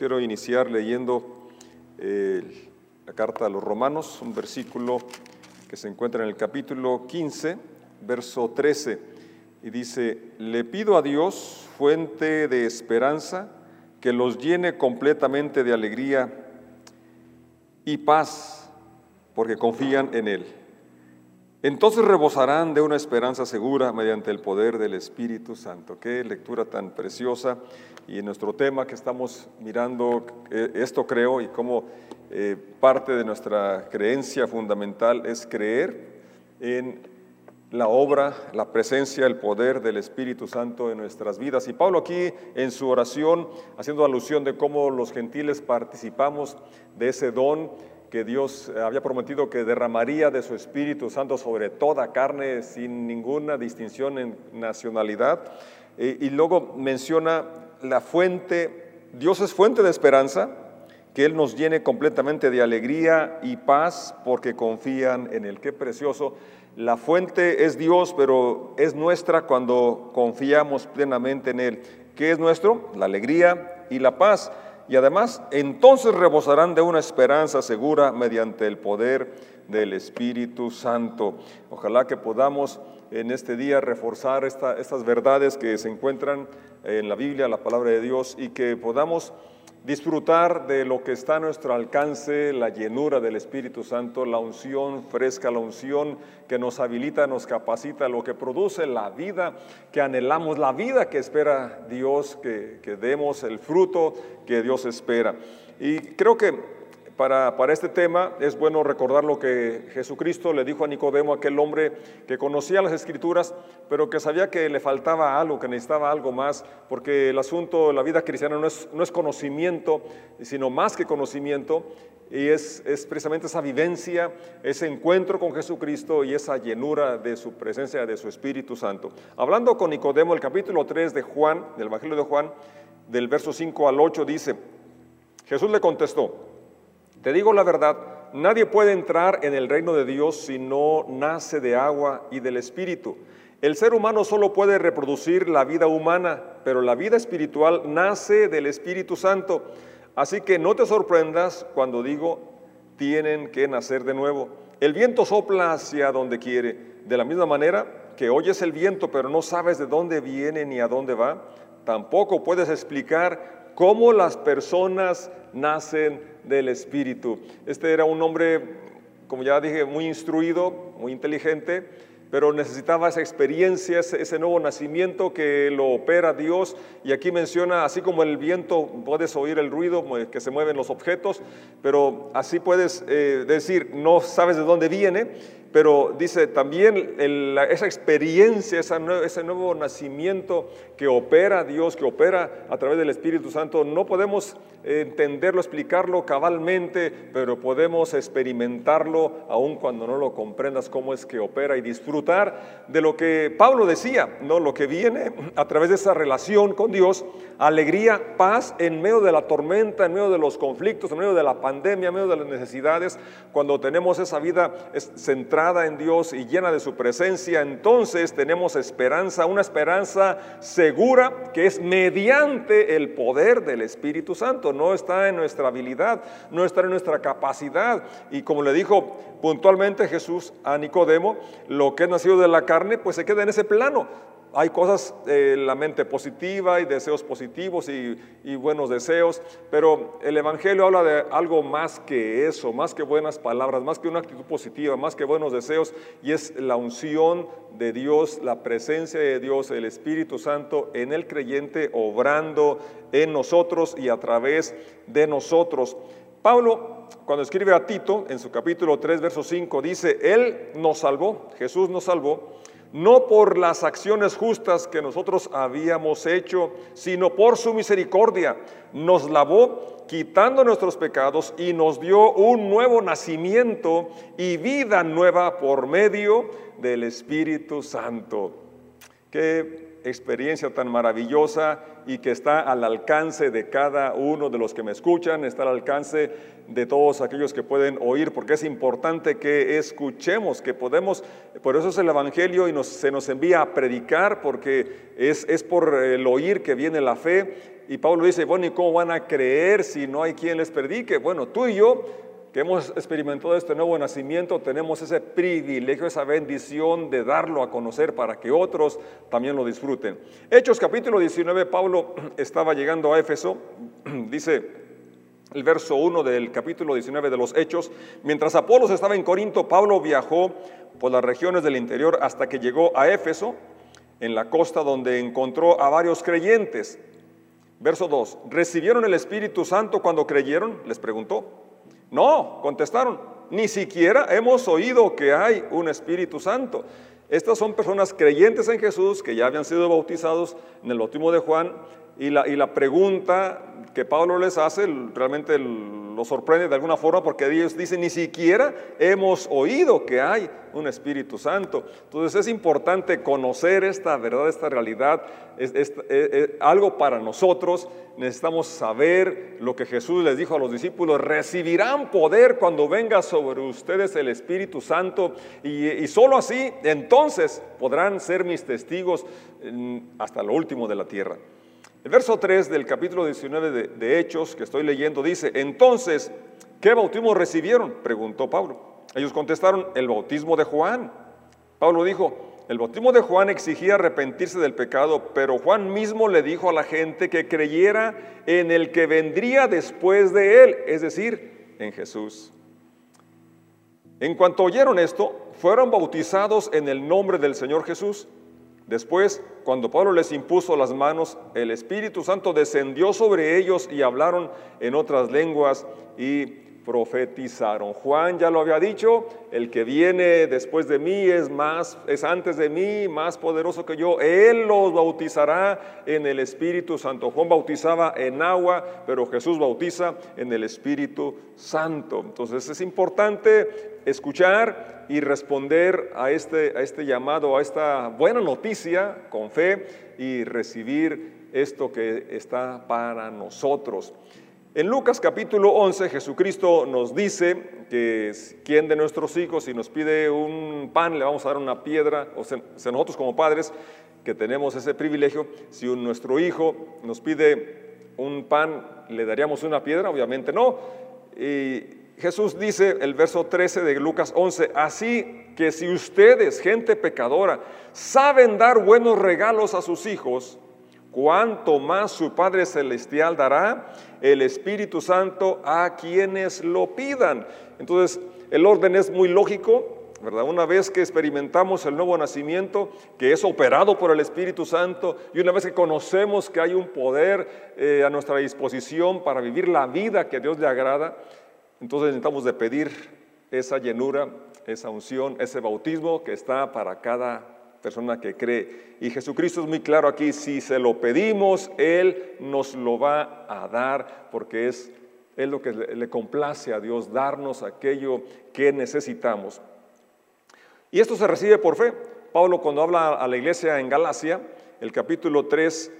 quiero iniciar leyendo eh, la carta a los romanos, un versículo que se encuentra en el capítulo 15, verso 13, y dice, le pido a Dios, fuente de esperanza, que los llene completamente de alegría y paz, porque confían en Él. Entonces rebosarán de una esperanza segura mediante el poder del Espíritu Santo. Qué lectura tan preciosa. Y en nuestro tema que estamos mirando, eh, esto creo, y como eh, parte de nuestra creencia fundamental es creer en la obra, la presencia, el poder del Espíritu Santo en nuestras vidas. Y Pablo aquí en su oración, haciendo alusión de cómo los gentiles participamos de ese don, que Dios había prometido que derramaría de su Espíritu Santo sobre toda carne sin ninguna distinción en nacionalidad. y luego menciona la fuente, Dios es fuente de esperanza, que Él nos llene completamente de alegría y paz porque confían en Él. Qué precioso. La fuente es Dios, pero es nuestra cuando confiamos plenamente en Él. ¿Qué es nuestro? La alegría y la paz y además entonces rebosarán de una esperanza segura mediante el poder del Espíritu Santo. Ojalá que podamos en este día reforzar estas verdades que se encuentran en la Biblia, la palabra de Dios, y que podamos disfrutar de lo que está a nuestro alcance, la llenura del Espíritu Santo, la unción fresca, la unción que nos habilita, nos capacita, lo que produce la vida que anhelamos, la vida que espera Dios, que, que demos el fruto que Dios espera. Y creo que para, este tema es bueno recordar lo que Jesucristo le dijo a Nicodemo, aquel hombre que conocía las escrituras, pero que sabía que le faltaba algo, que necesitaba algo más, porque el asunto de la vida cristiana no es, no es conocimiento, sino más que conocimiento, y es, es, precisamente esa vivencia, ese encuentro con Jesucristo y esa llenura de su presencia, de su Espíritu Santo. Hablando con Nicodemo, el capítulo 3 de Juan, del Evangelio de Juan, del verso 5 al 8, dice, Jesús le contestó, te digo la verdad, nadie puede entrar en el reino de Dios si no nace de agua y del Espíritu. El ser humano solo puede reproducir la vida humana, pero la vida espiritual nace del Espíritu Santo. Así que no te sorprendas cuando digo, tienen que nacer de nuevo. El viento sopla hacia donde quiere. De la misma manera que oyes el viento, pero no sabes de dónde viene ni a dónde va, tampoco puedes explicar cómo las personas nacen del Espíritu. Este era un hombre, como ya dije, muy instruido, muy inteligente, pero necesitaba esa experiencia, ese, nuevo nacimiento que lo opera Dios. Y aquí menciona, así como el viento, puedes oír el ruido que se mueven los objetos, pero así puedes eh, decir, no sabes de dónde viene, pero dice también esa experiencia, ese nuevo nacimiento que opera Dios, que opera a través del Espíritu Santo, no podemos entenderlo, explicarlo cabalmente, pero podemos experimentarlo aun cuando no lo comprendas cómo es que opera y disfrutar de lo que Pablo decía, no lo que viene a través de esa relación con Dios, alegría, paz en medio de la tormenta, en medio de los conflictos, en medio de la pandemia, en medio de las necesidades, cuando tenemos esa vida en Dios y llena de su presencia, entonces tenemos esperanza, una esperanza segura que es mediante el poder del Espíritu Santo. No está en nuestra habilidad, no está en nuestra capacidad. Y como le dijo puntualmente Jesús a Nicodemo, lo que es nacido de la carne, pues se queda en ese plano hay cosas, eh, la mente positiva y deseos positivos y, buenos deseos, pero el Evangelio habla de algo más que eso, más que buenas palabras, más que una actitud positiva, más que buenos deseos, y es la unción de Dios, la presencia de Dios, el Espíritu Santo en el creyente, obrando en nosotros y a través de nosotros. Pablo, cuando escribe a Tito, en su capítulo 3, verso 5, dice, Él nos salvó, Jesús nos salvó no por las acciones justas que nosotros habíamos hecho, sino por su misericordia. Nos lavó quitando nuestros pecados y nos dio un nuevo nacimiento y vida nueva por medio del Espíritu Santo. Qué experiencia tan maravillosa y que está al alcance de cada uno de los que me escuchan, está al alcance de todos aquellos que pueden oír, porque es importante que escuchemos, que podemos, por eso es el Evangelio y se nos envía a predicar, porque es, es por el oír que viene la fe. Y Pablo dice, bueno, ¿y cómo van a creer si no hay quien les predique? Bueno, tú y yo que hemos experimentado este nuevo nacimiento, tenemos ese privilegio, esa bendición de darlo a conocer para que otros también lo disfruten. Hechos capítulo 19, Pablo estaba llegando a Éfeso, dice el verso 1 del capítulo 19 de los Hechos, mientras Apolos estaba en Corinto, Pablo viajó por las regiones del interior hasta que llegó a Éfeso, en la costa donde encontró a varios creyentes. Verso 2, ¿recibieron el Espíritu Santo cuando creyeron? Les preguntó. No, contestaron, ni siquiera hemos oído que hay un Espíritu Santo. Estas son personas creyentes en Jesús que ya habían sido bautizados en el bautismo de Juan y la, pregunta que Pablo les hace realmente lo sorprende de alguna forma porque ellos dicen, ni siquiera hemos oído que hay un Espíritu Santo. Entonces es importante conocer esta verdad, esta realidad, es, algo para nosotros. Necesitamos saber lo que Jesús les dijo a los discípulos, recibirán poder cuando venga sobre ustedes el Espíritu Santo y, y solo así entonces podrán ser mis testigos hasta lo último de la tierra. El verso 3 del capítulo 19 de, Hechos que estoy leyendo dice, entonces, ¿qué bautismo recibieron? Preguntó Pablo. Ellos contestaron, el bautismo de Juan. Pablo dijo, el bautismo de Juan exigía arrepentirse del pecado, pero Juan mismo le dijo a la gente que creyera en el que vendría después de él, es decir, en Jesús. En cuanto oyeron esto, fueron bautizados en el nombre del Señor Jesús. Después, cuando Pablo les impuso las manos, el Espíritu Santo descendió sobre ellos y hablaron en otras lenguas y profetizaron. Juan ya lo había dicho, el que viene después de mí es más es antes de mí, más poderoso que yo. Él los bautizará en el Espíritu Santo. Juan bautizaba en agua, pero Jesús bautiza en el Espíritu Santo. Entonces es importante escuchar y responder a este, a este llamado, a esta buena noticia con fe y recibir esto que está para nosotros. En Lucas capítulo 11 Jesucristo nos dice que quien de nuestros hijos si nos pide un pan le vamos a dar una piedra, o sea, nosotros como padres que tenemos ese privilegio, si nuestro hijo nos pide un pan le daríamos una piedra, obviamente no. Y Jesús dice el verso 13 de Lucas 11, así que si ustedes, gente pecadora, saben dar buenos regalos a sus hijos, cuánto más su Padre Celestial dará el Espíritu Santo a quienes lo pidan. Entonces, el orden es muy lógico, ¿verdad? Una vez que experimentamos el nuevo nacimiento, que es operado por el Espíritu Santo, y una vez que conocemos que hay un poder eh, a nuestra disposición para vivir la vida que a Dios le agrada, entonces necesitamos de pedir esa llenura, esa unción, ese bautismo que está para cada persona que cree. Y Jesucristo es muy claro aquí, si se lo pedimos, Él nos lo va a dar, porque es, es lo que le complace a Dios, darnos aquello que necesitamos. Y esto se recibe por fe. Pablo cuando habla a la iglesia en Galacia, el capítulo 3,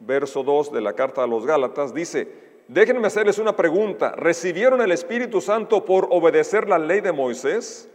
verso 2 de la carta a los Gálatas, dice, déjenme hacerles una pregunta, ¿recibieron el Espíritu Santo por obedecer la ley de Moisés?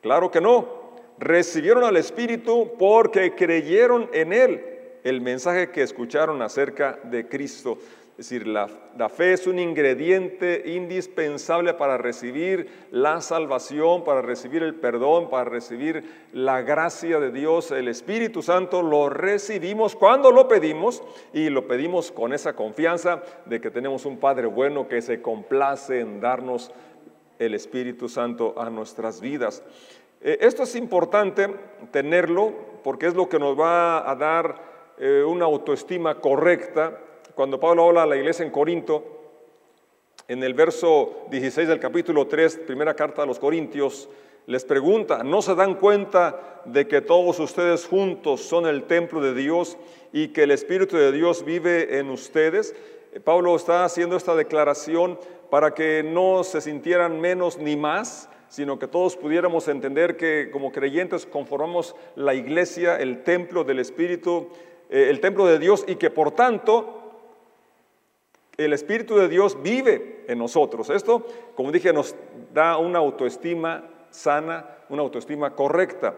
Claro que no recibieron al Espíritu porque creyeron en Él, el mensaje que escucharon acerca de Cristo. Es decir, la, fe es un ingrediente indispensable para recibir la salvación, para recibir el perdón, para recibir la gracia de Dios. El Espíritu Santo lo recibimos cuando lo pedimos y lo pedimos con esa confianza de que tenemos un Padre bueno que se complace en darnos el Espíritu Santo a nuestras vidas. Eh, esto es importante tenerlo porque es lo que nos va a dar eh, una autoestima correcta. Cuando Pablo habla a la iglesia en Corinto, en el verso 16 del capítulo 3, primera carta a los Corintios, les pregunta, ¿no se dan cuenta de que todos ustedes juntos son el templo de Dios y que el Espíritu de Dios vive en ustedes? Eh, Pablo está haciendo esta declaración para que no se sintieran menos ni más, sino que todos pudiéramos entender que como creyentes conformamos la iglesia, el templo del Espíritu eh, el templo de Dios y que por tanto el Espíritu de Dios vive en nosotros. Esto, como dije, nos da una autoestima sana, una autoestima correcta.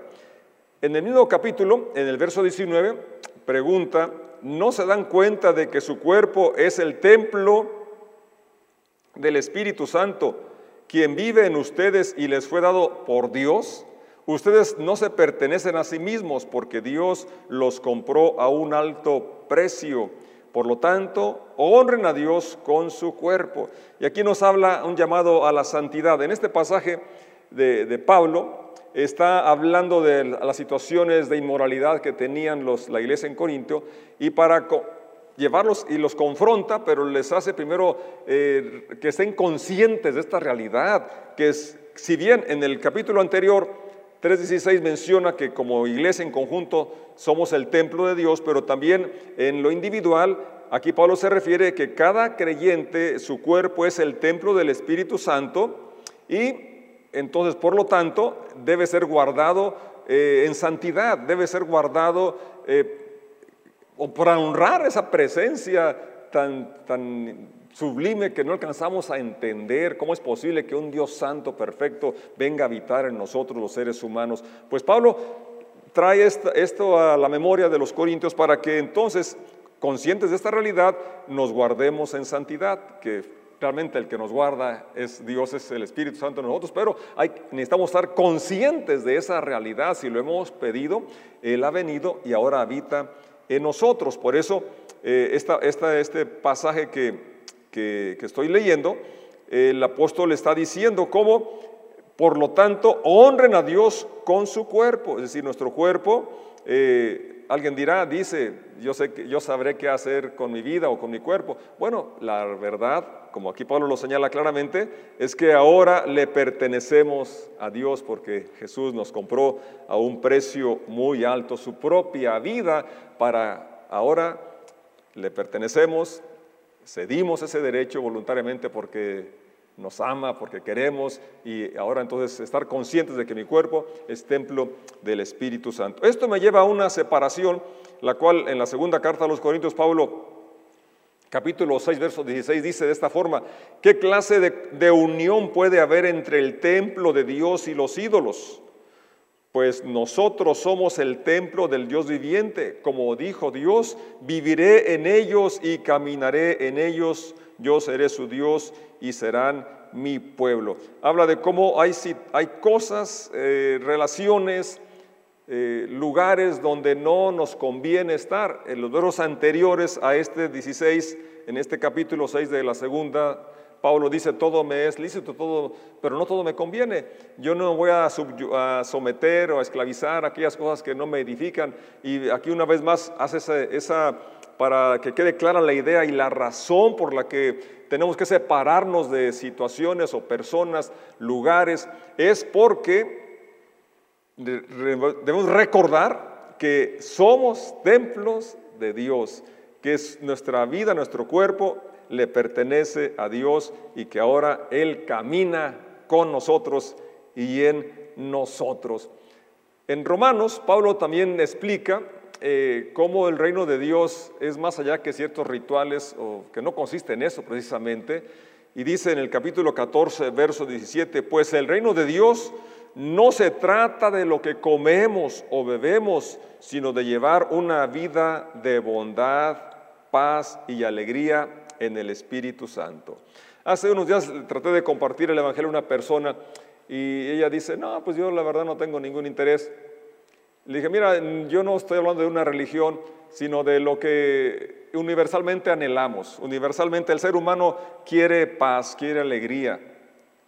En el mismo capítulo, en el verso 19, pregunta, ¿no se dan cuenta de que su cuerpo es el templo del Espíritu Santo, quien vive en ustedes y les fue dado por Dios? Ustedes no se pertenecen a sí mismos porque Dios los compró a un alto precio. Por lo tanto, honren a Dios con su cuerpo. Y aquí nos habla un llamado a la santidad. En este pasaje de, Pablo está hablando de las situaciones de inmoralidad que tenían los, la iglesia en Corintio y para llevarlos y los confronta, pero les hace primero eh, que estén conscientes de esta realidad, que es, si bien en el capítulo anterior 3.16 menciona que como iglesia en conjunto somos el templo de Dios, pero también en lo individual, aquí Pablo se refiere que cada creyente, su cuerpo es el templo del Espíritu Santo y entonces, por lo tanto, debe ser guardado eh, en santidad, debe ser guardado eh, o para honrar esa presencia tan, tan sublime que no alcanzamos a entender cómo es posible que un Dios santo, perfecto, venga a habitar en nosotros los seres humanos. Pues Pablo trae esto a la memoria de los corintios para que entonces, conscientes de esta realidad, nos guardemos en santidad, que Realmente el que nos guarda es Dios, es el Espíritu Santo en nosotros, pero hay, necesitamos estar conscientes de esa realidad. Si lo hemos pedido, Él ha venido y ahora habita en nosotros. Por eso, eh, esta, este pasaje que, que, estoy leyendo, el apóstol está diciendo cómo, por lo tanto, honren a Dios con su cuerpo, es decir, nuestro cuerpo. Eh, alguien dirá, dice, yo, sé que, yo sabré qué hacer con mi vida o con mi cuerpo. Bueno, la verdad, como aquí Pablo lo señala claramente, es que ahora le pertenecemos a Dios porque Jesús nos compró a un precio muy alto su propia vida para ahora le pertenecemos, cedimos ese derecho voluntariamente porque nos ama, porque queremos y ahora entonces estar conscientes de que mi cuerpo es templo del Espíritu Santo. Esto me lleva a una separación, la cual en la segunda carta a los Corintios Pablo capítulo 6, verso 16 dice de esta forma, ¿qué clase de, de unión puede haber entre el templo de Dios y los ídolos? Pues nosotros somos el templo del Dios viviente, como dijo Dios, viviré en ellos y caminaré en ellos yo seré su Dios y serán mi pueblo. Habla de cómo hay, hay cosas, eh, relaciones, eh, lugares donde no nos conviene estar. En los versos anteriores a este 16, en este capítulo 6 de la segunda, Pablo dice, todo me es lícito, todo, pero no todo me conviene. Yo no voy a, someter o a esclavizar aquellas cosas que no me edifican. Y aquí una vez más hace esa, esa para que quede clara la idea y la razón por la que tenemos que separarnos de situaciones o personas, lugares, es porque debemos recordar que somos templos de Dios, que es nuestra vida, nuestro cuerpo le pertenece a Dios y que ahora Él camina con nosotros y en nosotros. En Romanos, Pablo también explica eh, cómo el reino de Dios es más allá que ciertos rituales, o que no consiste en eso precisamente. Y dice en el capítulo 14, verso 17, pues el reino de Dios no se trata de lo que comemos o bebemos, sino de llevar una vida de bondad, paz y alegría en el Espíritu Santo. Hace unos días traté de compartir el Evangelio a una persona y ella dice, no, pues yo la verdad no tengo ningún interés. Le dije, mira, yo no estoy hablando de una religión, sino de lo que universalmente anhelamos. Universalmente el ser humano quiere paz, quiere alegría,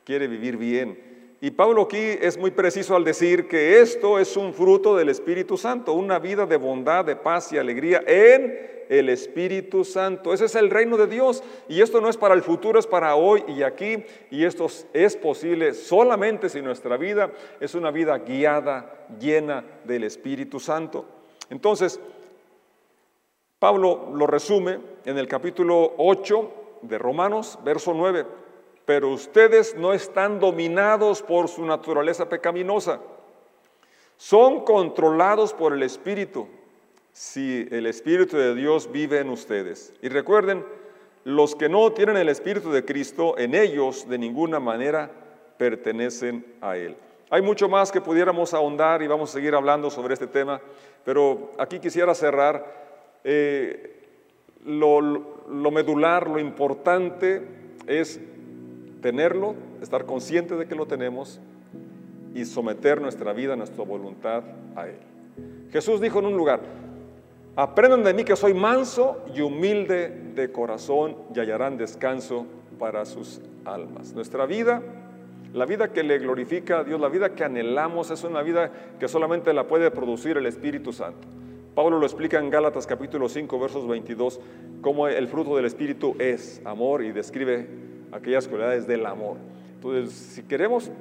quiere vivir bien. Y Pablo aquí es muy preciso al decir que esto es un fruto del Espíritu Santo, una vida de bondad, de paz y alegría en el Espíritu Santo. Ese es el reino de Dios. Y esto no es para el futuro, es para hoy y aquí. Y esto es posible solamente si nuestra vida es una vida guiada, llena del Espíritu Santo. Entonces, Pablo lo resume en el capítulo 8 de Romanos, verso 9 pero ustedes no están dominados por su naturaleza pecaminosa. Son controlados por el Espíritu. Si el Espíritu de Dios vive en ustedes. Y recuerden, los que no tienen el Espíritu de Cristo, en ellos de ninguna manera pertenecen a Él. Hay mucho más que pudiéramos ahondar y vamos a seguir hablando sobre este tema, pero aquí quisiera cerrar eh, lo, lo medular, lo importante es tenerlo, estar consciente de que lo tenemos y someter nuestra vida, nuestra voluntad a Él. Jesús dijo en un lugar, aprendan de mí que soy manso y humilde de corazón y hallarán descanso para sus almas. Nuestra vida, la vida que le glorifica a Dios, la vida que anhelamos, es una vida que solamente la puede producir el Espíritu Santo. Pablo lo explica en Gálatas capítulo 5, versos 22, cómo el fruto del Espíritu es amor y describe aquellas cualidades del amor. Entonces, si queremos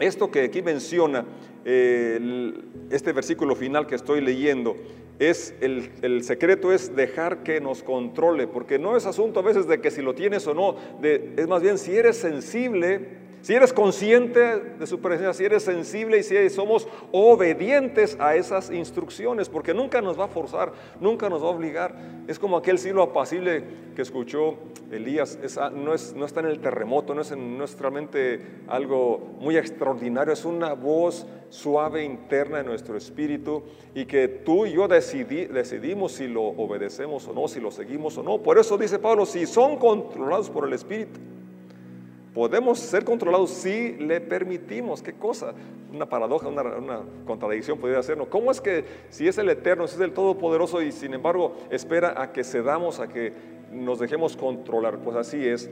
esto que aquí menciona, eh, este versículo final que estoy leyendo, es el, el, secreto es dejar que nos controle, porque no es asunto a veces de que si lo tienes o no, de, es más bien si eres sensible si eres consciente de su presencia, si eres sensible y si somos obedientes a esas instrucciones, porque nunca nos va a forzar, nunca nos va a obligar. Es como aquel cielo apacible que escuchó Elías, no, es, no, está en el terremoto, no es, en, nuestra mente algo muy extraordinario, es una voz suave interna en nuestro espíritu y que tú y yo decidimos si lo obedecemos o no, si lo seguimos o no. Por eso dice Pablo, si son controlados por el Espíritu, Podemos ser controlados si le permitimos. ¿Qué cosa? Una paradoja, una, contradicción podría hacernos. ¿Cómo es que si es el Eterno, si es el Todopoderoso y sin embargo espera a que cedamos, a que nos dejemos controlar? Pues así es,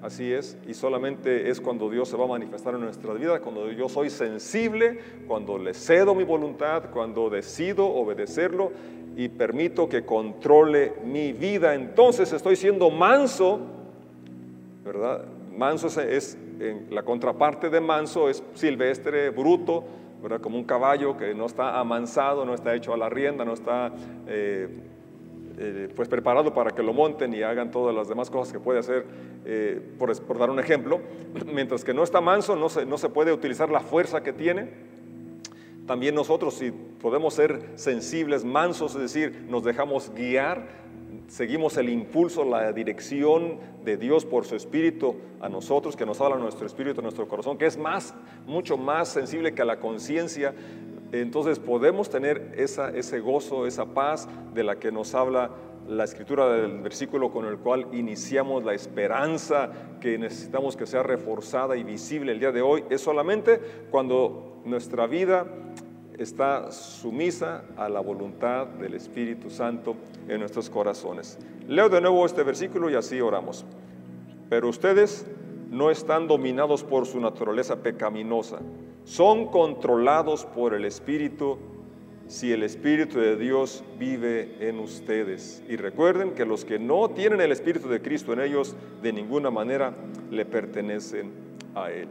así es. Y solamente es cuando Dios se va a manifestar en nuestra vida, cuando yo soy sensible, cuando le cedo mi voluntad, cuando decido obedecerlo y permito que controle mi vida. Entonces estoy siendo manso, ¿verdad? Manso es, la contraparte de manso es silvestre, bruto, ¿verdad? como un caballo que no está amansado, no está hecho a la rienda, no está eh, eh, pues preparado para que lo monten y hagan todas las demás cosas que puede hacer, eh, por, por, dar un ejemplo. Mientras que no está manso, no se, no se puede utilizar la fuerza que tiene. También nosotros, si podemos ser sensibles, mansos, es decir, nos dejamos guiar, seguimos el impulso, la dirección de Dios por su espíritu a nosotros, que nos habla nuestro espíritu, nuestro corazón, que es más, mucho más sensible que la conciencia, entonces podemos tener esa, ese gozo, esa paz de la que nos habla la escritura del versículo con el cual iniciamos la esperanza que necesitamos que sea reforzada y visible el día de hoy, es solamente cuando nuestra vida está sumisa a la voluntad del Espíritu Santo en nuestros corazones. Leo de nuevo este versículo y así oramos. Pero ustedes no están dominados por su naturaleza pecaminosa, son controlados por el Espíritu si el Espíritu de Dios vive en ustedes. Y recuerden que los que no tienen el Espíritu de Cristo en ellos, de ninguna manera le pertenecen a Él.